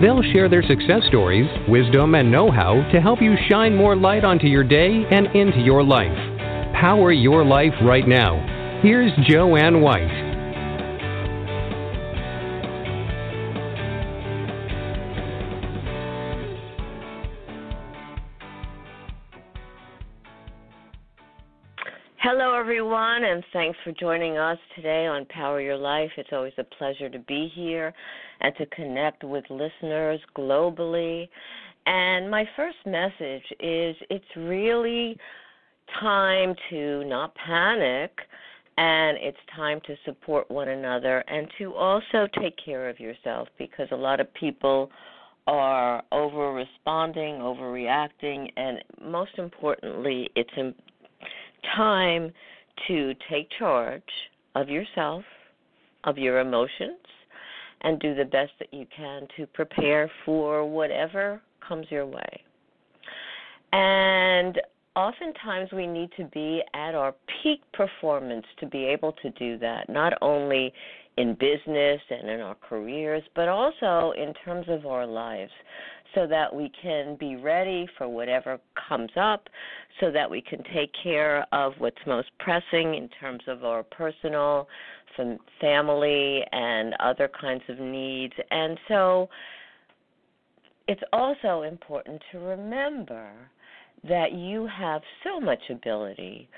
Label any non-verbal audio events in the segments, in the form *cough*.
They'll share their success stories, wisdom, and know how to help you shine more light onto your day and into your life. Power your life right now. Here's Joanne White. Thanks for joining us today on Power Your Life. It's always a pleasure to be here and to connect with listeners globally. And my first message is it's really time to not panic and it's time to support one another and to also take care of yourself because a lot of people are over responding, overreacting, and most importantly, it's time to take charge of yourself, of your emotions, and do the best that you can to prepare for whatever comes your way. And oftentimes we need to be at our peak performance to be able to do that, not only in business and in our careers, but also in terms of our lives, so that we can be ready for whatever comes up, so that we can take care of what's most pressing in terms of our personal, family, and other kinds of needs. And so it's also important to remember that you have so much ability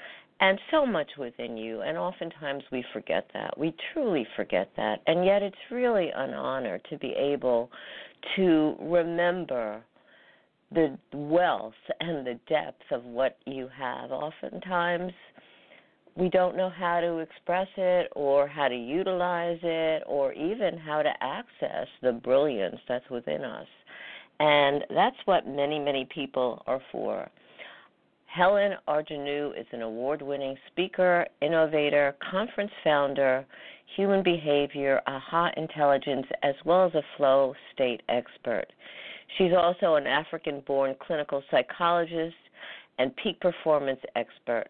and so much within you and oftentimes we forget that. We truly forget that. And yet it's really an honor to be able to remember the wealth and the depth of what you have. Oftentimes we don't know how to express it or how to utilize it or even how to access the brilliance that's within us. And that's what many many people are for Helen Argyrou is an award winning speaker, innovator, conference founder, human behavior, aha intelligence, as well as a flow state expert. She's also an African born clinical psychologist and peak performance expert.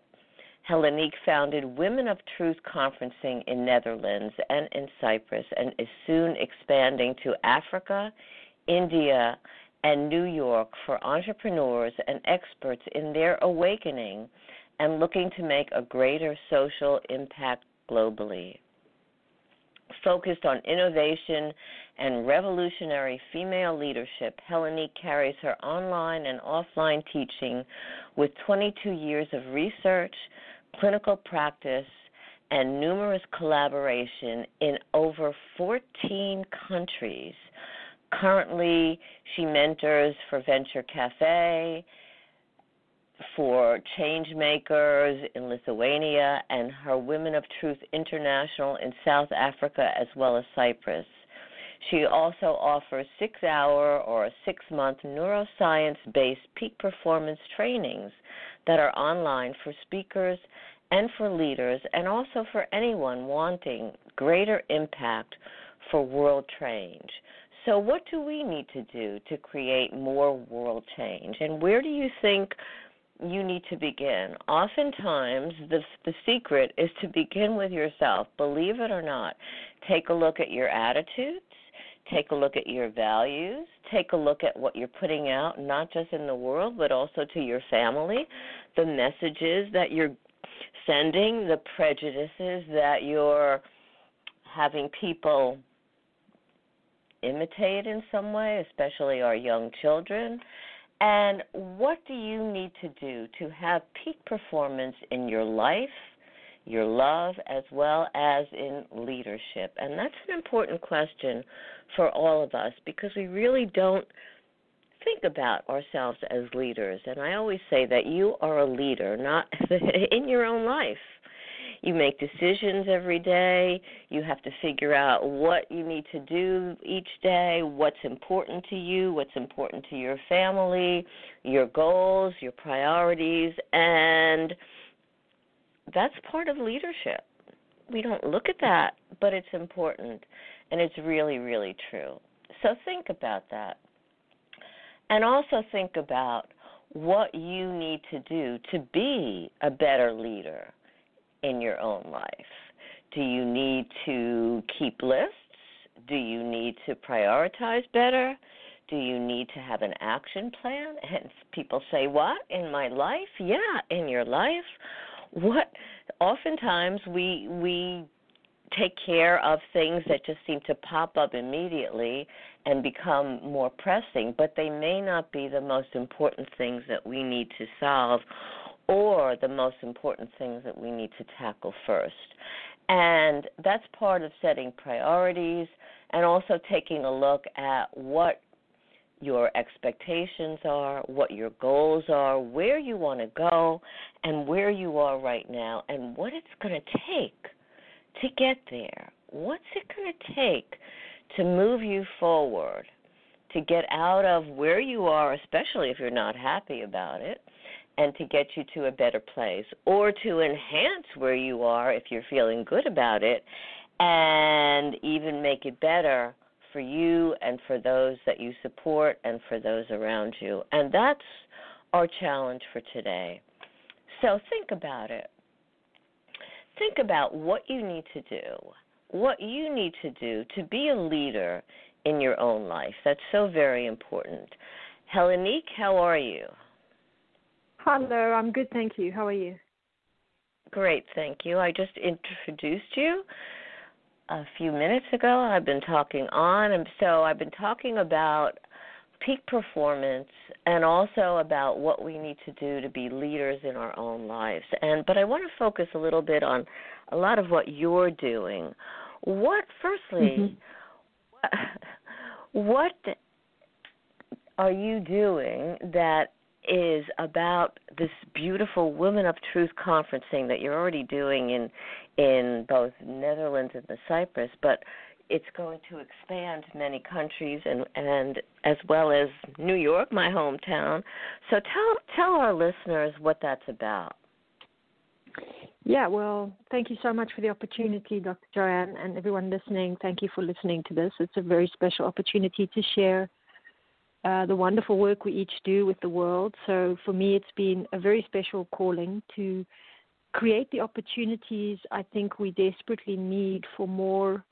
Heleniq founded Women of Truth Conferencing in Netherlands and in Cyprus and is soon expanding to Africa, India, and New York for entrepreneurs and experts in their awakening and looking to make a greater social impact globally. Focused on innovation and revolutionary female leadership, Heleniq carries her online and offline teaching with 22 years of research, clinical practice, and numerous collaboration in over 14 countries currently she mentors for Venture Cafe, for change makers in Lithuania, and her Women of Truth International in South Africa as well as Cyprus. She also offers six hour or six month neuroscience based peak performance trainings that are online for speakers and for leaders, and also for anyone wanting greater impact for world change. So, what do we need to do to create more world change? And where do you think you need to begin? Oftentimes, the, the secret is to begin with yourself. Believe it or not, take a look at your attitudes, take a look at your values, take a look at what you're putting out, not just in the world, but also to your family, the messages that you're sending, the prejudices that you're having people imitate in some way, especially our young children? And what do you need to do to have peak performance in your life, your love, as well as in leadership? And that's an important question for all of us because we really don't think about ourselves as leaders. And I always say that you are a leader, not *laughs* in your own life. You make decisions every day. You have to figure out what you need to do each day, what's important to you, what's important to your family, your goals, your priorities, and that's part of leadership. We don't look at that, but it's important and it's really, really true. So think about that. And also think about what you need to do to be a better leader in your own life. Do you need to keep lists? Do you need to prioritize better? Do you need to have an action plan? *laughs* And people say, "What in my life?" Yeah, in your life. What? Oftentimes we we take care of things that just seem to pop up immediately and become more pressing, but they may not be the most important things that we need to solve or the most important things that we need to tackle first. And that's part of setting priorities and also taking a look at what your expectations are, what your goals are, where you want to go, and where you are right now, and what it's going to take to get there? What's it going to take to move you forward, to get out of where you are, especially if you're not happy about it, and to get you to a better place, or to enhance where you are if you're feeling good about it, and even make it better for you and for those that you support and for those around you. And that's our challenge for today. So think about it think about what you need to do, what you need to do to be a leader in your own life. That's so very important. Heleniq, how are you? Hello, I'm good, thank you. How are you? Great, thank you. I just introduced you a few minutes ago. I've been talking on, and so I've been talking about peak performance and also about what we need to do to be leaders in our own lives. And but I want to focus a little bit on a lot of what you're doing. What firstly mm-hmm. what, *laughs* what are you doing that is about this beautiful Women of Truth conferencing that you're already doing in in both Netherlands and the Cyprus, but it's going to expand many countries and and as well as New York, my hometown. So tell tell our listeners what that's about. Yeah, well, thank you so much for the opportunity, Dr. Joanne, and everyone listening. Thank you for listening to this. It's a very special opportunity to share uh, the wonderful work we each do with the world. So for me, it's been a very special calling to create the opportunities I think we desperately need for more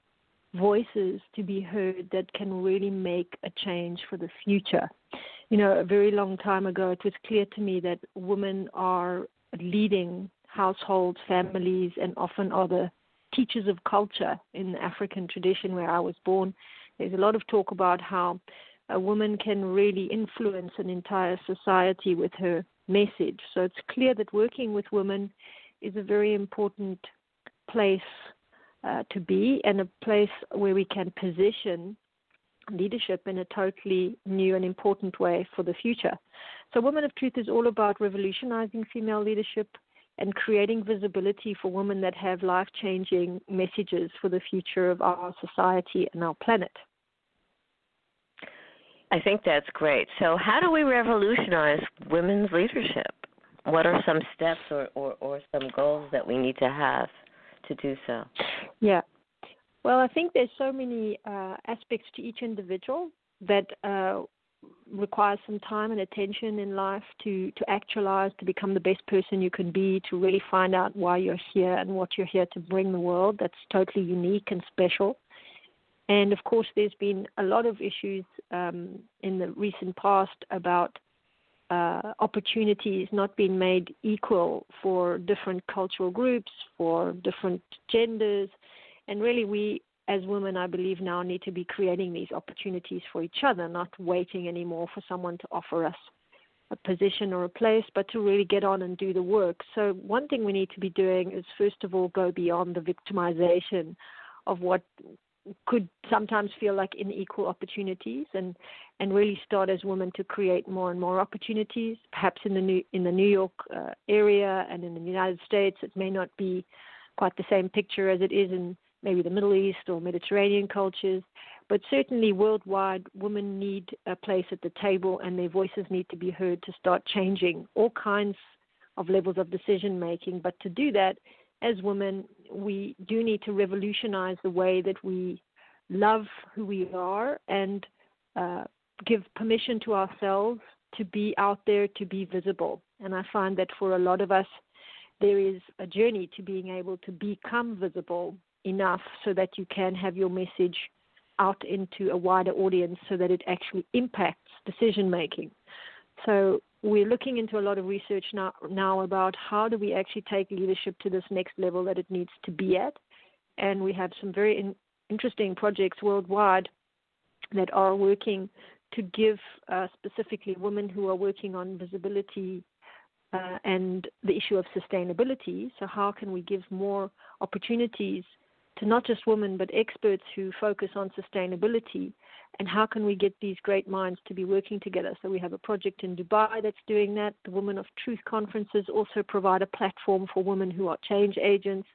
voices to be heard that can really make a change for the future. You know, a very long time ago, it was clear to me that women are leading households, families, and often are the teachers of culture in the African tradition where I was born. There's a lot of talk about how a woman can really influence an entire society with her message. So it's clear that working with women is a very important place uh, to be and a place where we can position leadership in a totally new and important way for the future. So, Women of Truth is all about revolutionizing female leadership and creating visibility for women that have life changing messages for the future of our society and our planet. I think that's great. So, how do we revolutionize women's leadership? What are some steps or, or, or some goals that we need to have? to do so? Yeah. Well, I think there's so many uh, aspects to each individual that uh, requires some time and attention in life to to actualize, to become the best person you can be, to really find out why you're here and what you're here to bring the world. That's totally unique and special. And of course, there's been a lot of issues um, in the recent past about uh, opportunities not being made equal for different cultural groups, for different genders. And really, we as women, I believe, now need to be creating these opportunities for each other, not waiting anymore for someone to offer us a position or a place, but to really get on and do the work. So, one thing we need to be doing is, first of all, go beyond the victimization of what could sometimes feel like unequal opportunities and and really start as women to create more and more opportunities perhaps in the new in the New York uh, area and in the United States it may not be quite the same picture as it is in maybe the Middle East or Mediterranean cultures. But certainly worldwide, women need a place at the table and their voices need to be heard to start changing all kinds of levels of decision making. But to do that, as women, we do need to revolutionize the way that we love who we are and uh, give permission to ourselves to be out there, to be visible. And I find that for a lot of us, there is a journey to being able to become visible enough so that you can have your message out into a wider audience so that it actually impacts decision making. So we're looking into a lot of research now, now about how do we actually take leadership to this next level that it needs to be at. And we have some very in, interesting projects worldwide that are working to give uh, specifically women who are working on visibility uh, and the issue of sustainability. So, how can we give more opportunities to not just women but experts who focus on sustainability? And how can we get these great minds to be working together? So, we have a project in Dubai that's doing that. The Women of Truth conferences also provide a platform for women who are change agents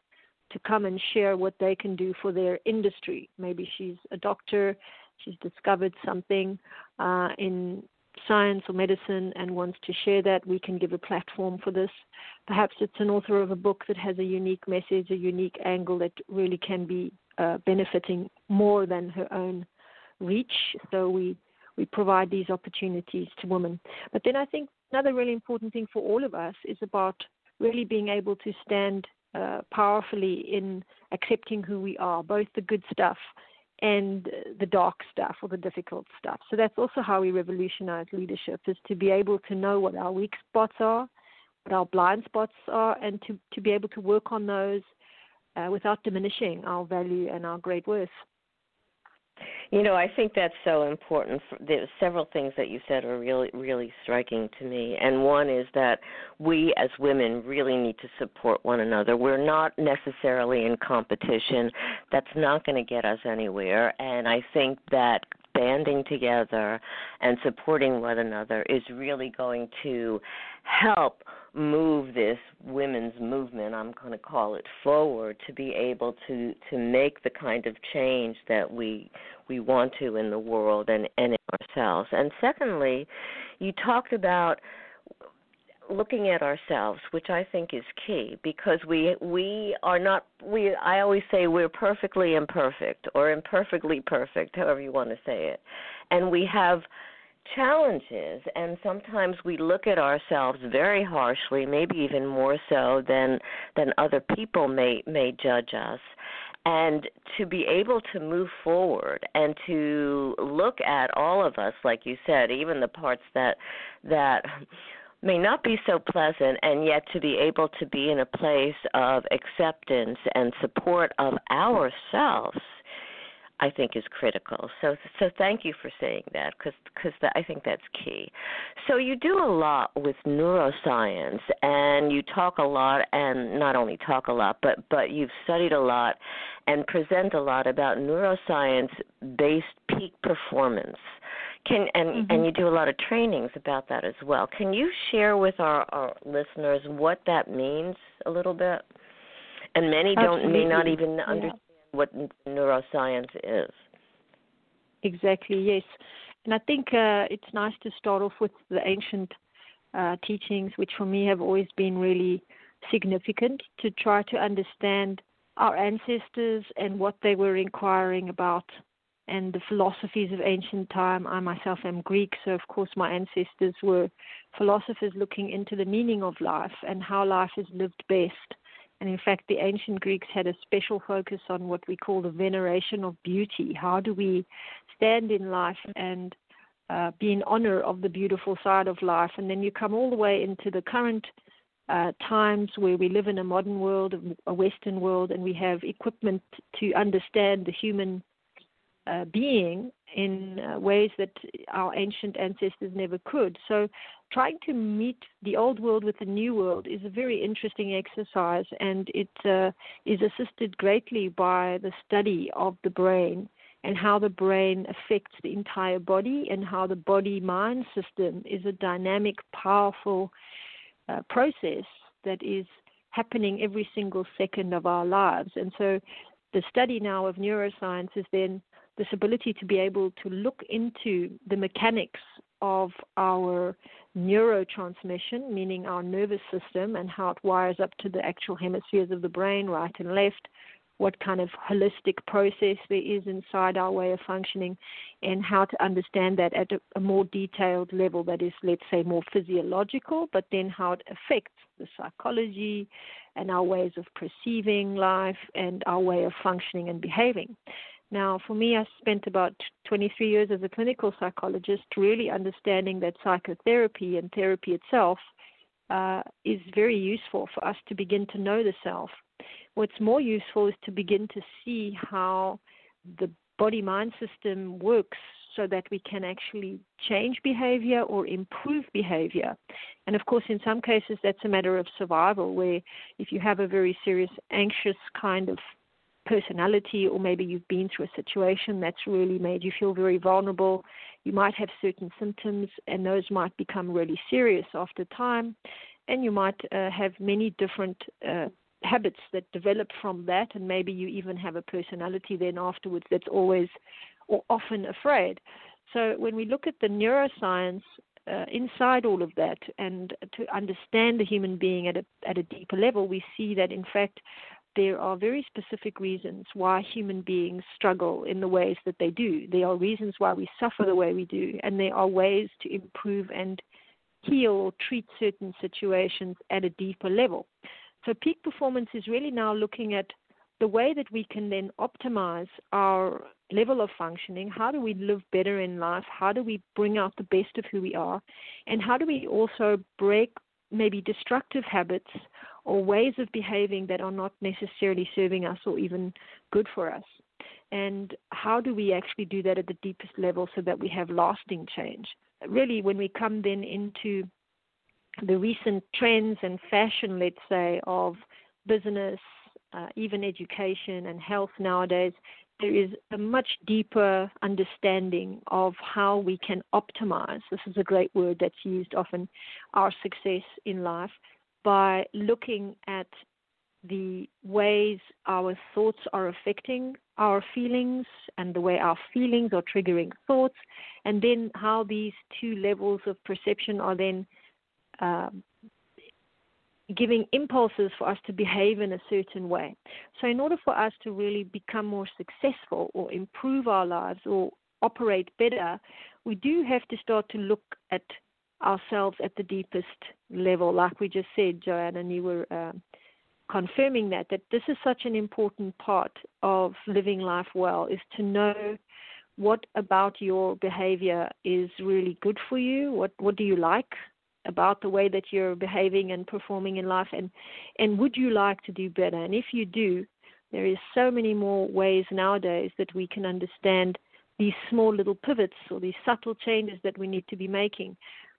to come and share what they can do for their industry. Maybe she's a doctor, she's discovered something uh, in science or medicine and wants to share that, we can give a platform for this. Perhaps it's an author of a book that has a unique message, a unique angle that really can be uh, benefiting more than her own reach. So we we provide these opportunities to women. But then I think another really important thing for all of us is about really being able to stand uh, powerfully in accepting who we are, both the good stuff and the dark stuff or the difficult stuff. So that's also how we revolutionize leadership is to be able to know what our weak spots are, what our blind spots are, and to, to be able to work on those uh, without diminishing our value and our great worth. You know, I think that's so important. There's several things that you said are really, really striking to me. And one is that we as women really need to support one another. We're not necessarily in competition. That's not going to get us anywhere. And I think that banding together and supporting one another is really going to help move this women's movement i'm going to call it forward to be able to to make the kind of change that we we want to in the world and and in ourselves. And secondly you talked about looking at ourselves which i think is key because we we are not we i always say we're perfectly imperfect or imperfectly perfect however you want to say it. And we have challenges and sometimes we look at ourselves very harshly maybe even more so than than other people may may judge us. And to be able to move forward and to look at all of us like you said even the parts that that may not be so pleasant and yet to be able to be in a place of acceptance and support of ourselves I think is critical. So so thank you for saying that because because I think that's key. So you do a lot with neuroscience and you talk a lot and not only talk a lot but but you've studied a lot and present a lot about neuroscience based peak performance. Can and mm-hmm. and you do a lot of trainings about that as well. Can you share with our, our listeners what that means a little bit? And many Absolutely. don't may not even yeah. understand what neuroscience is. Exactly, yes. And I think uh, it's nice to start off with the ancient uh, teachings, which for me have always been really significant to try to understand our ancestors and what they were inquiring about and the philosophies of ancient time. I myself am Greek, so of course my ancestors were philosophers looking into the meaning of life and how life is lived best. And in fact, the ancient Greeks had a special focus on what we call the veneration of beauty. How do we stand in life and uh, be in honor of the beautiful side of life? And then you come all the way into the current uh, times where we live in a modern world, a Western world, and we have equipment to understand the human uh, being in uh, ways that our ancient ancestors never could. So, trying to meet the old world with the new world is a very interesting exercise, and it uh, is assisted greatly by the study of the brain and how the brain affects the entire body, and how the body mind system is a dynamic, powerful uh, process that is happening every single second of our lives. And so the study now of neuroscience is then this ability to be able to look into the mechanics of our neurotransmission, meaning our nervous system and how it wires up to the actual hemispheres of the brain, right and left, what kind of holistic process there is inside our way of functioning, and how to understand that at a, more detailed level that is, let's say, more physiological, but then how it affects the psychology and our ways of perceiving life and our way of functioning and behaving. Now, for me, I spent about 23 years as a clinical psychologist really understanding that psychotherapy and therapy itself uh, is very useful for us to begin to know the self. What's more useful is to begin to see how the body mind system works so that we can actually change behavior or improve behavior. And of course, in some cases, that's a matter of survival, where if you have a very serious, anxious kind of personality, or maybe you've been through a situation that's really made you feel very vulnerable. You might have certain symptoms, and those might become really serious after time. And you might uh, have many different uh, habits that develop from that, and maybe you even have a personality then afterwards that's always or often afraid. So when we look at the neuroscience uh, inside all of that and to understand the human being at a at a deeper level, we see that in fact there are very specific reasons why human beings struggle in the ways that they do. There are reasons why we suffer the way we do, and there are ways to improve and heal or treat certain situations at a deeper level. So, peak performance is really now looking at the way that we can then optimize our level of functioning. How do we live better in life? How do we bring out the best of who we are? And how do we also break maybe destructive habits or ways of behaving that are not necessarily serving us or even good for us. And how do we actually do that at the deepest level so that we have lasting change? Really, when we come then into the recent trends and fashion, let's say, of business, uh, even education and health nowadays, there is a much deeper understanding of how we can optimize. This is a great word that's used often, our success in life by looking at the ways our thoughts are affecting our feelings and the way our feelings are triggering thoughts, and then how these two levels of perception are then uh, giving impulses for us to behave in a certain way. So, in order for us to really become more successful or improve our lives or operate better, we do have to start to look at ourselves at the deepest level, like we just said, Joanne, and you were uh, confirming that, that this is such an important part of living life well, is to know what about your behavior is really good for you, what, what do you like about the way that you're behaving and performing in life, and, and would you like to do better? And if you do, there is so many more ways nowadays that we can understand these small little pivots or these subtle changes that we need to be making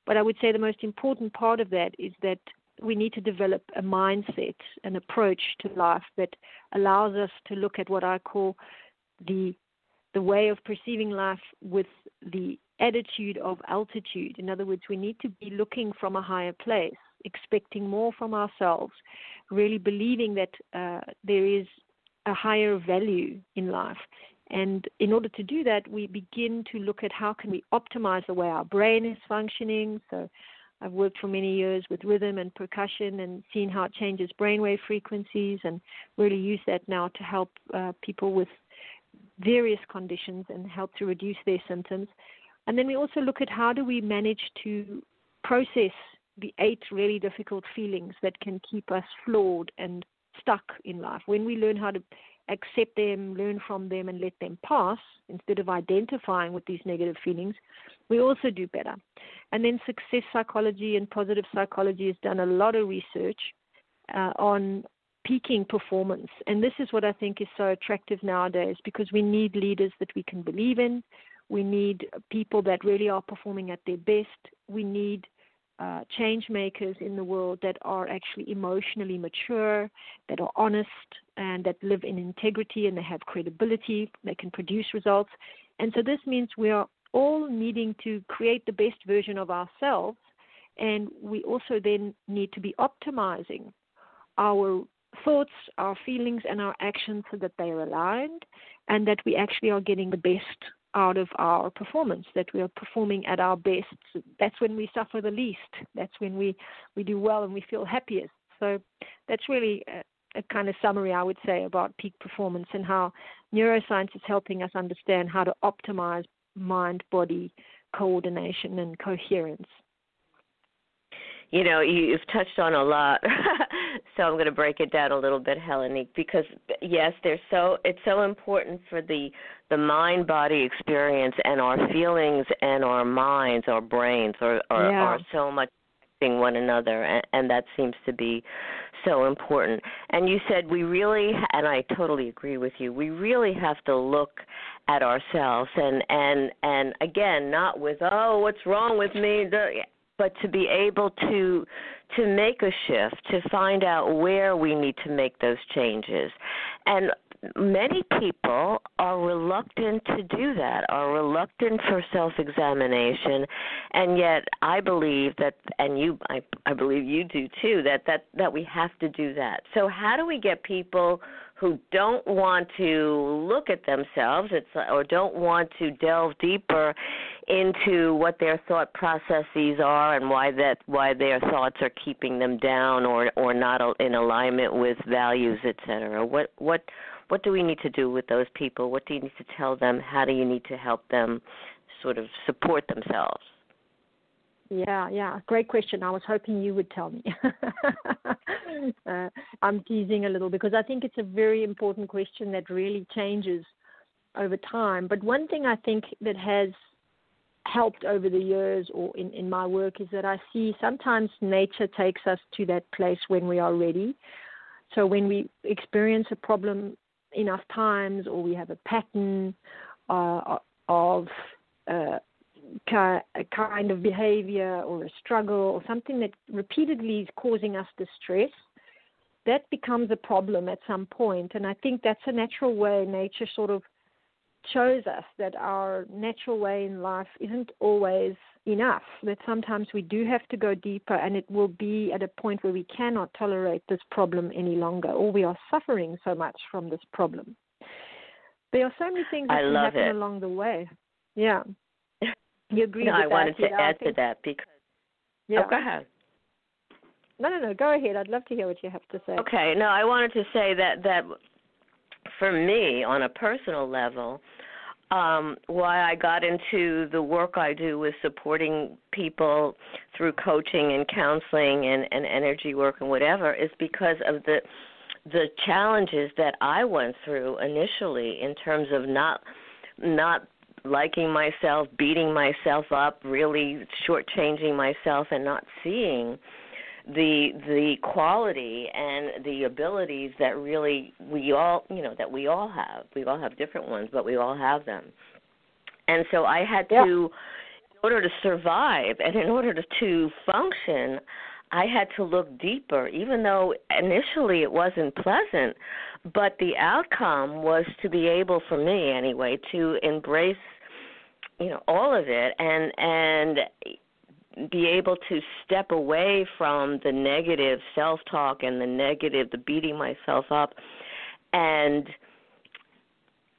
but I would say the most important part of that is that we need to develop a mindset, an approach to life that allows us to look at what I call the the way of perceiving life with the attitude of altitude. In other words, we need to be looking from a higher place, expecting more from ourselves, really believing that uh, there is a higher value in life. And in order to do that, we begin to look at how can we optimize the way our brain is functioning. So I've worked for many years with rhythm and percussion and seen how it changes brainwave frequencies and really use that now to help uh, people with various conditions and help to reduce their symptoms. And then we also look at how do we manage to process the eight really difficult feelings that can keep us flawed and stuck in life. When we learn how to accept them, learn from them, and let them pass instead of identifying with these negative feelings, we also do better. And then success psychology and positive psychology has done a lot of research uh, on peaking performance. And this is what I think is so attractive nowadays because we need leaders that we can believe in. We need people that really are performing at their best. We need uh, change makers in the world that are actually emotionally mature, that are honest, and that live in integrity and they have credibility, they can produce results. And so this means we are all needing to create the best version of ourselves, and we also then need to be optimizing our thoughts, our feelings, and our actions so that they are aligned and that we actually are getting the best out of our performance, that we are performing at our best. That's when we suffer the least. That's when we, we do well and we feel happiest. So that's really a, a kind of summary, I would say, about peak performance and how neuroscience is helping us understand how to optimize mind body coordination and coherence you know you've touched on a lot. *laughs* So i'm going to break it down a little bit Heleniq because yes there's so it's so important for the the mind body experience and our feelings and our minds our brains are are, yeah. are so much affecting one another and, and that seems to be so important. And you said we really and i totally agree with you we really have to look at ourselves and and and again not with oh what's wrong with me but to be able to to make a shift to find out where we need to make those changes. And many people are reluctant to do that are reluctant for self examination and yet i believe that and you I, I believe you do too that that that we have to do that. So how do we get people who don't want to look at themselves it's or don't want to delve deeper into what their thought processes are and why that why their thoughts are keeping them down or or not in alignment with values etc what what what do we need to do with those people? What do you need to tell them? How do you need to help them sort of support themselves yeah, yeah, great question. I was hoping you would tell me. *laughs* uh, I'm teasing a little because I think it's a very important question that really changes over time. But one thing I think that has helped over the years or in, in my work is that I see sometimes nature takes us to that place when we are ready. So when we experience a problem enough times or we have a pattern uh, of a kind of behavior or a struggle or something that repeatedly is causing us distress, that becomes a problem at some point. And I think that's a natural way nature sort of shows us that our natural way in life isn't always enough, that sometimes we do have to go deeper and it will be at a point where we cannot tolerate this problem any longer or we are suffering so much from this problem. There are so many things that I can happen it. along the way. Yeah. You agree no, I wanted that? to add to that because. Yeah. Oh, go ahead. No, no, no. Go ahead. I'd love to hear what you have to say. Okay. No, I wanted to say that that for me, on a personal level, um, why I got into the work I do with supporting people through coaching and counseling and, and energy work and whatever is because of the the challenges that I went through initially in terms of not not liking myself, beating myself up, really shortchanging myself, and not seeing the the quality and the abilities that really we all you know that we all have. We all have different ones, but we all have them. And so I had yeah. to, in order to survive and in order to, to function, I had to look deeper, even though initially it wasn't pleasant. But the outcome was to be able, for me anyway, to embrace, you know, all of it and and be able to step away from the negative self-talk and the negative, the beating myself up, and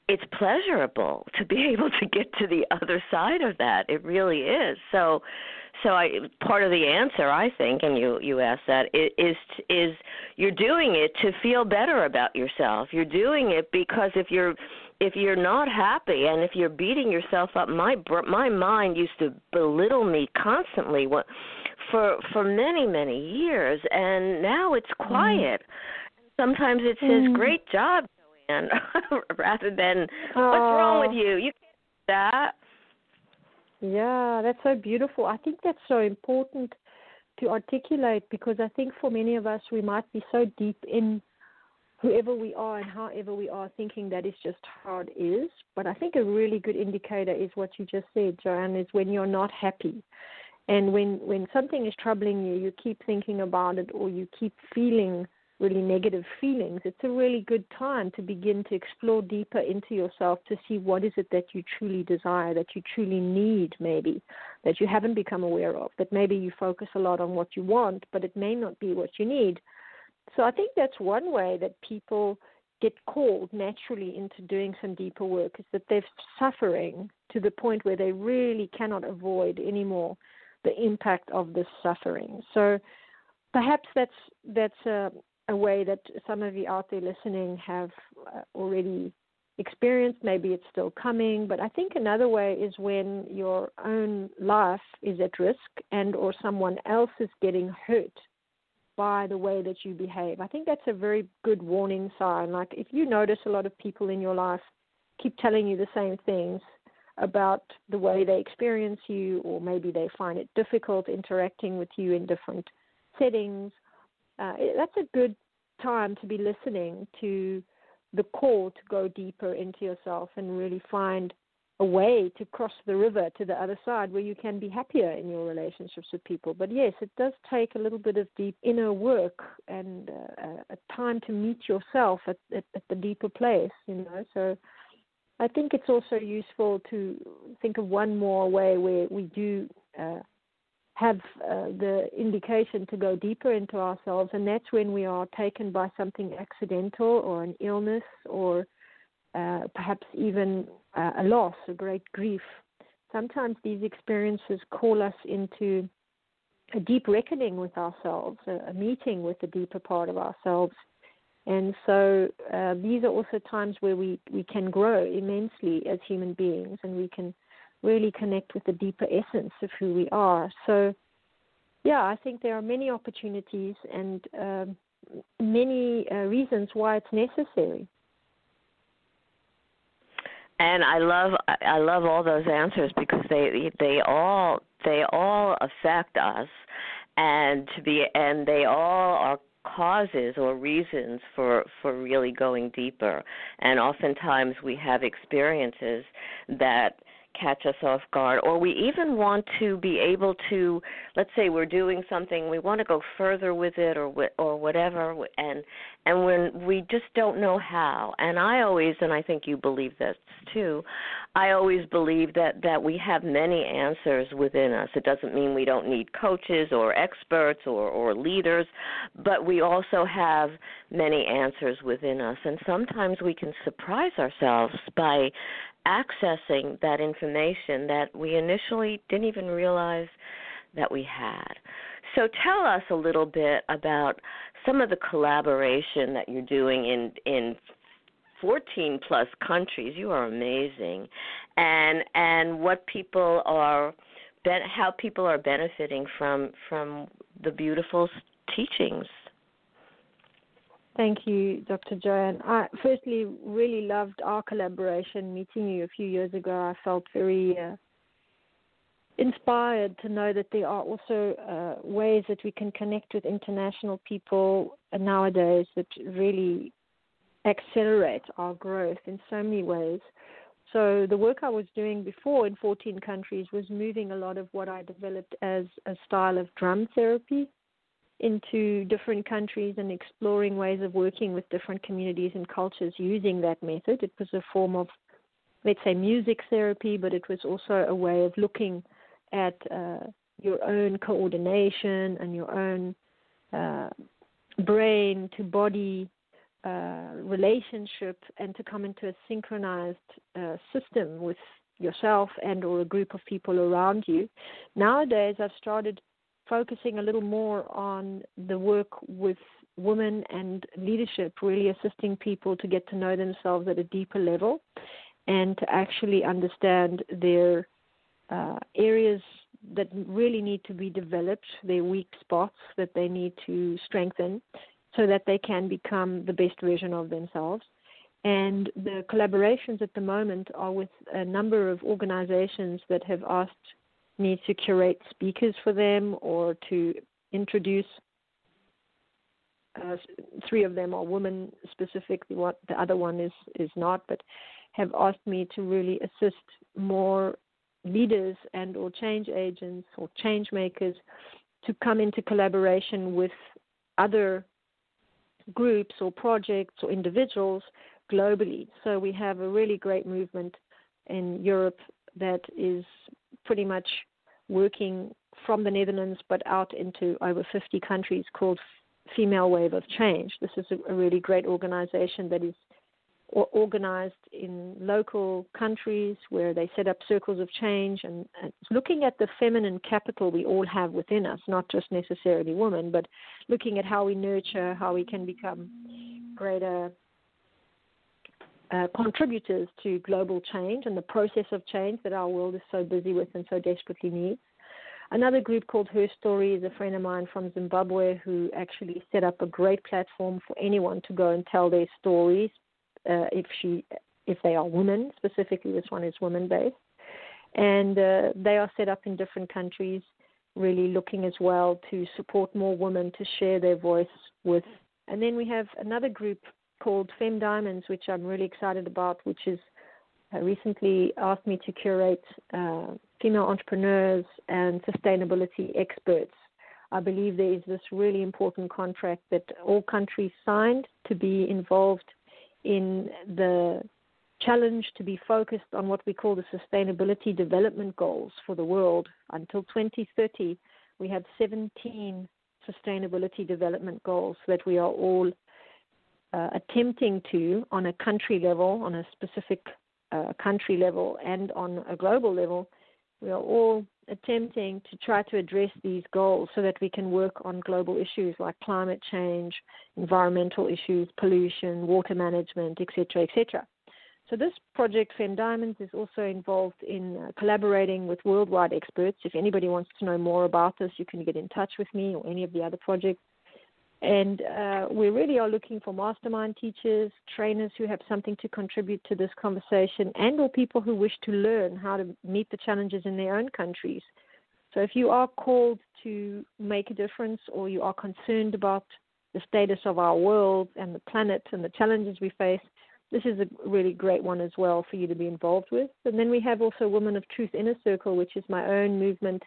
it's pleasurable to be *laughs* able to get to the other side of that. It really is. So so I part of the answer I think, and you you asked that is is you're doing it to feel better about yourself. You're doing it because if you're if you're not happy and if you're beating yourself up, my my mind used to belittle me constantly for for many many years, and now it's mm. quiet. Mm. Sometimes it says, mm. "Great job, Joanne," *laughs* rather than "What's wrong with you? You can't do that." Yeah, that's so beautiful. I think that's so important to articulate because I think for many of us, we might be so deep in whoever we are and however we are, thinking that is just how it is. But I think a really good indicator is what you just said, Joanne, is when you're not happy. And when, when something is troubling you, you keep thinking about it or you keep feeling really negative feelings, it's a really good time to begin to explore deeper into yourself to see what is it that you truly desire, that you truly need, maybe, that you haven't become aware of, that maybe you focus a lot on what you want, but it may not be what you need. so I think that's one way that people get called naturally into doing some deeper work is that they're suffering to the point where they really cannot avoid anymore the impact of this suffering. So perhaps that's that's a, a way that some of you out there listening have uh, already experienced. Maybe it's still coming, but I think another way is when your own life is at risk and or someone else is getting hurt by the way that you behave. I think that's a very good warning sign. Like if you notice a lot of people in your life keep telling you the same things about the way they experience you, or maybe they find it difficult interacting with you in different settings, uh, that's a good time to be listening to the call to go deeper into yourself and really find a way to cross the river to the other side where you can be happier in your relationships with people. But yes, it does take a little bit of deep inner work and uh, a time to meet yourself at, at, at the deeper place, you know. So I think it's also useful to think of one more way where we do uh, have uh, the indication to go deeper into ourselves, and that's when we are taken by something accidental or an illness or uh, perhaps even uh, a loss, a great grief. Sometimes these experiences call us into a deep reckoning with ourselves, a, a meeting with the deeper part of ourselves. And so uh, these are also times where we, we can grow immensely as human beings and we can really connect with the deeper essence of who we are. So, yeah, I think there are many opportunities and um, many uh, reasons why it's necessary and I love I love all those answers because they they all they all affect us and to be and they all are causes or reasons for for really going deeper and oftentimes we have experiences that catch us off guard or we even want to be able to let's say we're doing something we want to go further with it or or whatever and and when we just don't know how. And i always and i think you believe this too i always believe that that we have many answers within us. It doesn't mean we don't need coaches or experts or or leaders but we also have many answers within us. And sometimes we can surprise ourselves by accessing that information that we initially didn't even realize that we had. So tell us a little bit about some of the collaboration that you're doing in in 14 plus countries. You are amazing, and and what people are, how people are benefiting from from the beautiful teachings Thank you, Dr. Joanne. I firstly really loved our collaboration. Meeting you a few years ago, I felt very uh, inspired to know that there are also uh, ways that we can connect with international people nowadays that really accelerate our growth in so many ways. So the work I was doing before in 14 countries was moving a lot of what I developed as a style of drum therapy into different countries and exploring ways of working with different communities and cultures using that method. It was a form of, let's say, music therapy, but it was also a way of looking at uh, your own coordination and your own uh, brain to body uh, relationship and to come into a synchronized uh, system with yourself and or a group of people around you. Nowadays, I've started focusing a little more on the work with women and leadership, really assisting people to get to know themselves at a deeper level and to actually understand their uh, areas that really need to be developed, their weak spots that they need to strengthen so that they can become the best version of themselves. And the collaborations at the moment are with a number of organizations that have asked need to curate speakers for them or to introduce. Uh, three of them are women specifically. What the other one is is not, but have asked me to really assist more leaders and or change agents or change makers to come into collaboration with other groups or projects or individuals globally. So we have a really great movement in Europe that is pretty much working from the Netherlands but out into over 50 countries called Female Wave of Change. This is a, really great organization that is organized in local countries where they set up circles of change and, and, looking at the feminine capital we all have within us, not just necessarily women, but looking at how we nurture, how we can become greater uh, contributors to global change and the process of change that our world is so busy with and so desperately needs. Another group called Her Story is a friend of mine from Zimbabwe who actually set up a great platform for anyone to go and tell their stories uh, if she if they are women specifically. This one is women based, and uh, they are set up in different countries, really looking as well to support more women to share their voice with. And then we have another group called Fem Diamonds, which I'm really excited about, which is uh, recently asked me to curate uh, female entrepreneurs and sustainability experts. I believe there is this really important contract that all countries signed to be involved in the challenge to be focused on what we call the sustainability development goals for the world. Until 2030, we have 17 sustainability development goals that we are all uh, attempting to, on a country level, on a specific uh, country level, and on a global level, we are all attempting to try to address these goals so that we can work on global issues like climate change, environmental issues, pollution, water management, etc., etc. So this project, Fem Diamonds, is also involved in uh, collaborating with worldwide experts. If anybody wants to know more about this, you can get in touch with me or any of the other projects. And uh, we really are looking for mastermind teachers, trainers who have something to contribute to this conversation, and or people who wish to learn how to meet the challenges in their own countries. So if you are called to make a difference or you are concerned about the status of our world and the planet and the challenges we face, this is a really great one as well for you to be involved with. And then we have also Women of Truth Inner Circle, which is my own movement,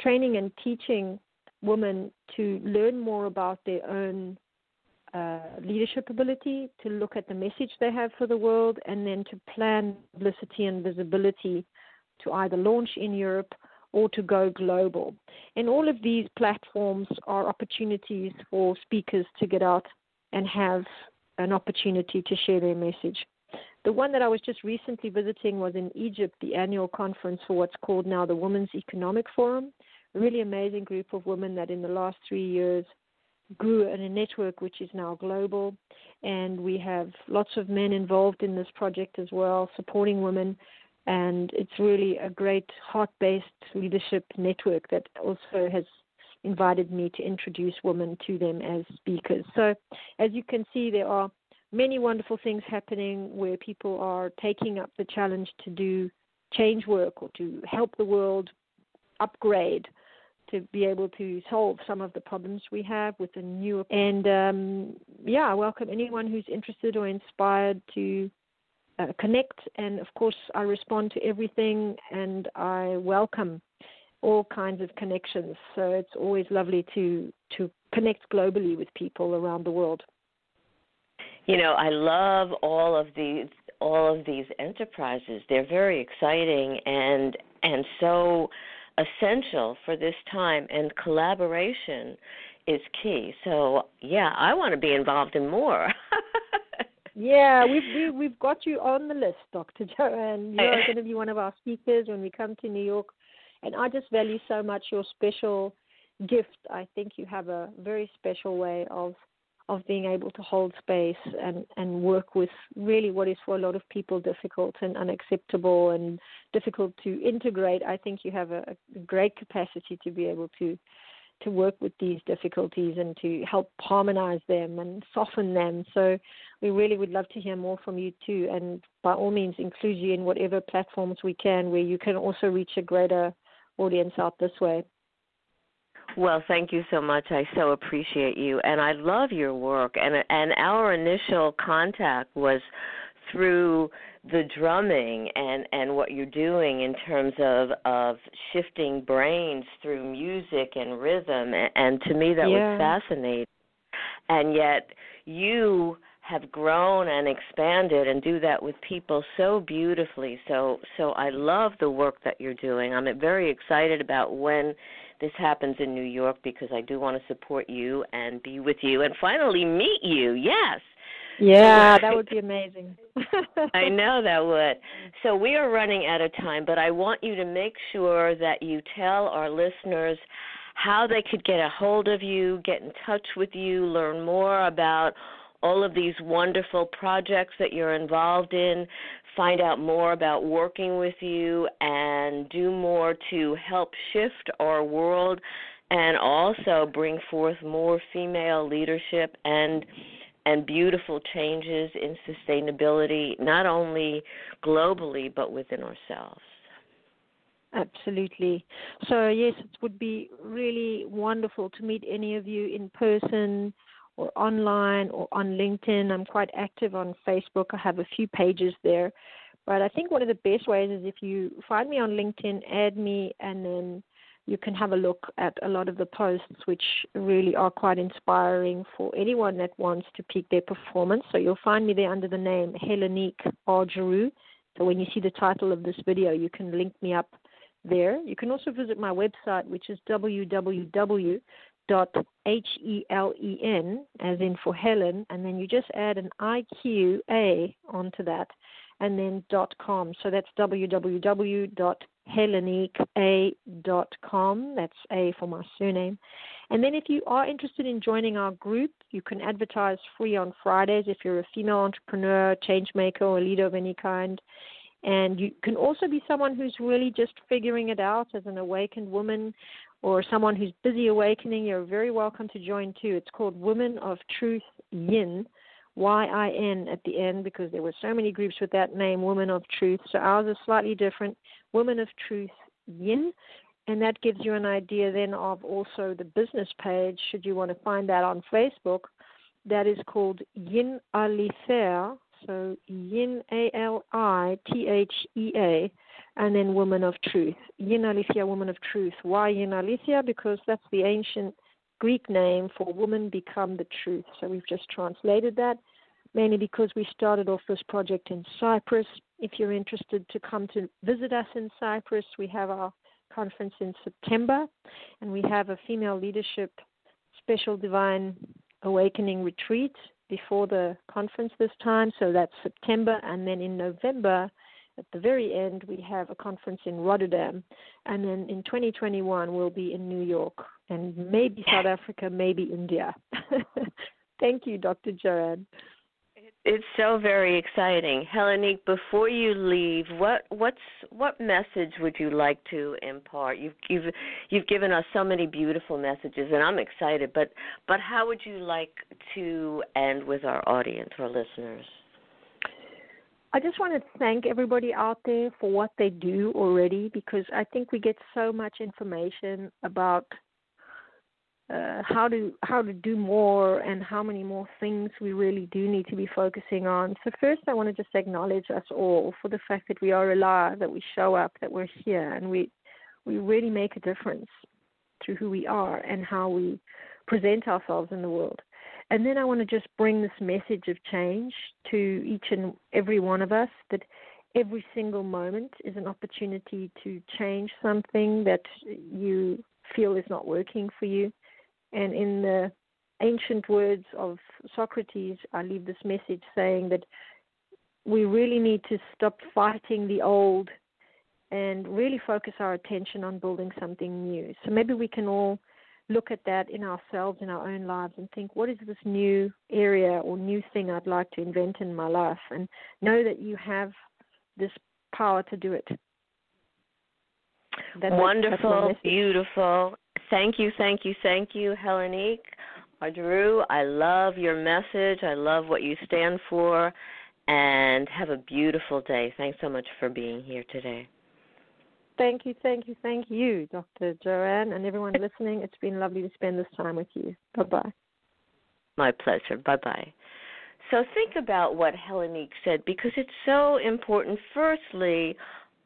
training and teaching women to learn more about their own uh, leadership ability, to look at the message they have for the world, and then to plan publicity and visibility to either launch in Europe or to go global. And all of these platforms are opportunities for speakers to get out and have an opportunity to share their message. The one that I was just recently visiting was in Egypt, the annual conference for what's called now the Women's Economic Forum really amazing group of women that in the last three years grew in a network which is now global. And we have lots of men involved in this project as well, supporting women. And it's really a great heart based leadership network that also has invited me to introduce women to them as speakers. So, as you can see, there are many wonderful things happening where people are taking up the challenge to do change work or to help the world upgrade to be able to solve some of the problems we have with the new. And um, yeah, I welcome anyone who's interested or inspired to uh, connect. And of course, I respond to everything and I welcome all kinds of connections. So it's always lovely to to connect globally with people around the world. You know, I love all of these all of these enterprises. They're very exciting and and so essential for this time, and collaboration is key. So, yeah, I want to be involved in more. *laughs* yeah, we've we, we've got you on the list, Dr. Joanne. You're *laughs* going to be one of our speakers when we come to New York, and I just value so much your special gift. I think you have a very special way of of being able to hold space and, and work with really what is for a lot of people difficult and unacceptable and difficult to integrate, I think you have a, a great capacity to be able to to work with these difficulties and to help harmonize them and soften them. So we really would love to hear more from you too and by all means include you in whatever platforms we can where you can also reach a greater audience out this way. Well, thank you so much. I so appreciate you, and I love your work. and And our initial contact was through the drumming and and what you're doing in terms of of shifting brains through music and rhythm. And, and to me, that yeah. was fascinating. And yet, you have grown and expanded and do that with people so beautifully. So so I love the work that you're doing. I'm very excited about when this happens in New York because I do want to support you and be with you and finally meet you. Yes. Yeah, that would be *laughs* amazing. I know that would. So we are running out of time, but I want you to make sure that you tell our listeners how they could get a hold of you, get in touch with you, learn more about all of these wonderful projects that you're involved in, find out more about working with you, and do more to help shift our world and also bring forth more female leadership and and beautiful changes in sustainability not only globally but within ourselves. Absolutely. So yes, it would be really wonderful to meet any of you in person or online or on LinkedIn. I'm quite active on Facebook. I have a few pages there. But I think one of the best ways is if you find me on LinkedIn, add me, and then you can have a look at a lot of the posts, which really are quite inspiring for anyone that wants to peak their performance. So you'll find me there under the name Heleniq Argyrou. So when you see the title of this video, you can link me up there. You can also visit my website, which is www dot H E L E N, as in for Helen, and then you just add an I Q A onto that, and then dot com. So that's www dot dot com. That's A for my surname. And then if you are interested in joining our group, you can advertise free on Fridays if you're a female entrepreneur, change maker, or leader of any kind. And you can also be someone who's really just figuring it out as an awakened woman or someone who's busy awakening, you're very welcome to join too. It's called Women of Truth Yin, Y I N at the end, because there were so many groups with that name, Women of Truth. So ours is slightly different, Women of Truth Yin. And that gives you an idea then of also the business page, should you want to find that on Facebook. That is called Yin Alithea, so Yin A L I T H E A and then Woman of Truth. Yin Aletheia, Woman of Truth. Why Yin Aletheia? Because that's the ancient Greek name for woman become the truth. So we've just translated that, mainly because we started off this project in Cyprus. If you're interested to come to visit us in Cyprus, we have our conference in September, and we have a female leadership special divine awakening retreat before the conference this time. So that's September, and then in November at the very end, we have a conference in Rotterdam, and then in 2021 we'll be in New York and maybe South Africa, maybe India. *laughs* Thank you, Dr. Joanne. It's so very exciting, Heleniq. Before you leave, what what's what message would you like to impart? You've you've you've given us so many beautiful messages, and I'm excited. But but how would you like to end with our audience, our listeners? I just want to thank everybody out there for what they do already because I think we get so much information about uh, how to how to do more and how many more things we really do need to be focusing on. So first, I want to just acknowledge us all for the fact that we are alive, that we show up, that we're here, and we we really make a difference through who we are and how we present ourselves in the world. And then I want to just bring this message of change to each and every one of us that every single moment is an opportunity to change something that you feel is not working for you. And in the ancient words of Socrates, I leave this message saying that we really need to stop fighting the old and really focus our attention on building something new. So maybe we can all look at that in ourselves, in our own lives, and think, what is this new area or new thing I'd like to invent in my life? And know that you have this power to do it. That's Wonderful, beautiful. Thank you, thank you, thank you, Heleniq. Argyrou, I love your message. I love what you stand for. And have a beautiful day. Thanks so much for being here today. Thank you, thank you, thank you, Dr. Joanne, and everyone listening. It's been lovely to spend this time with you. Bye bye. My pleasure. Bye bye. So think about what Heleniq said because it's so important. Firstly,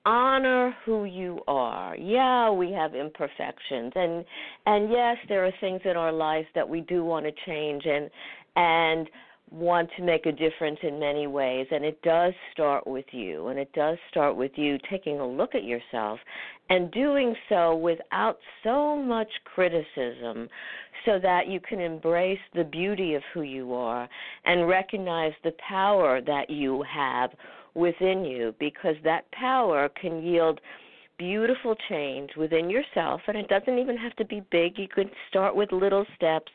honor who you are. Yeah, we have imperfections. And and yes, there are things in our lives that we do want to change and and want to make a difference in many ways. And it does start with you. And it does start with you taking a look at yourself and doing so without so much criticism so that you can embrace the beauty of who you are and recognize the power that you have within you because that power can yield beautiful change within yourself and it doesn't even have to be big you could start with little steps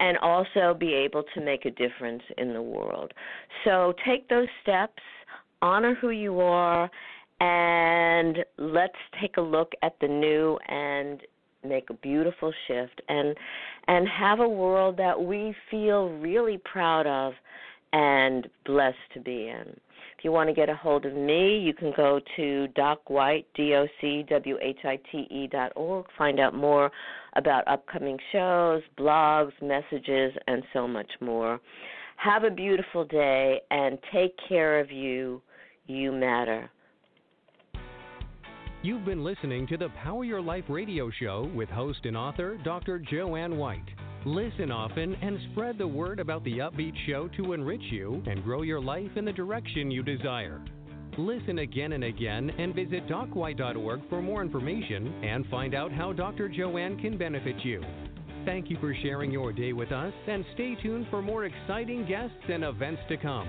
and also be able to make a difference in the world. So take those steps, honor who you are, and let's take a look at the new and make a beautiful shift and and have a world that we feel really proud of and blessed to be in. You want to get a hold of me, you can go to Doc White, D O C W H I T E dot org, find out more about upcoming shows, blogs, messages, and so much more. Have a beautiful day and take care of you. You matter. You've been listening to the Power Your Life radio show with host and author Dr. Joanne White. Listen often and spread the word about the upbeat show to enrich you and grow your life in the direction you desire. Listen again and again and visit docwhite.org for more information and find out how Dr. Joanne can benefit you. Thank you for sharing your day with us and stay tuned for more exciting guests and events to come.